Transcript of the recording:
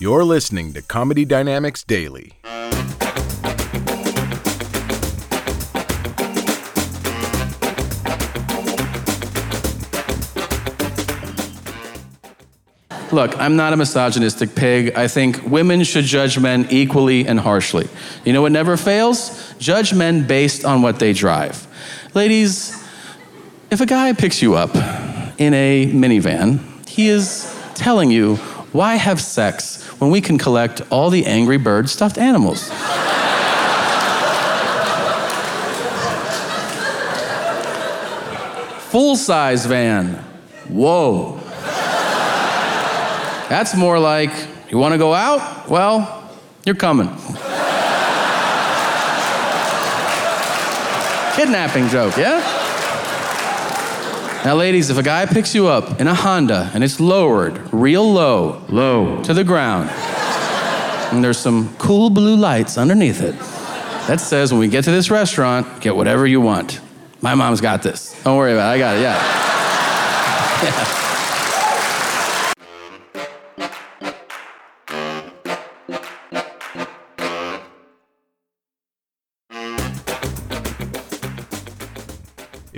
You're listening to Comedy Dynamics Daily. Look, I'm not a misogynistic pig. I think women should judge men equally and harshly. You know what never fails? Judge men based on what they drive. Ladies, if a guy picks you up in a minivan, he is telling you, why have sex when we can collect all the Angry Bird stuffed animals? Full size van. Whoa. That's more like, you want to go out? Well, you're coming. Kidnapping joke, yeah? Now, ladies, if a guy picks you up in a Honda and it's lowered real low, low to the ground, and there's some cool blue lights underneath it, that says when we get to this restaurant, get whatever you want. My mom's got this. Don't worry about it. I got it, yeah. yeah.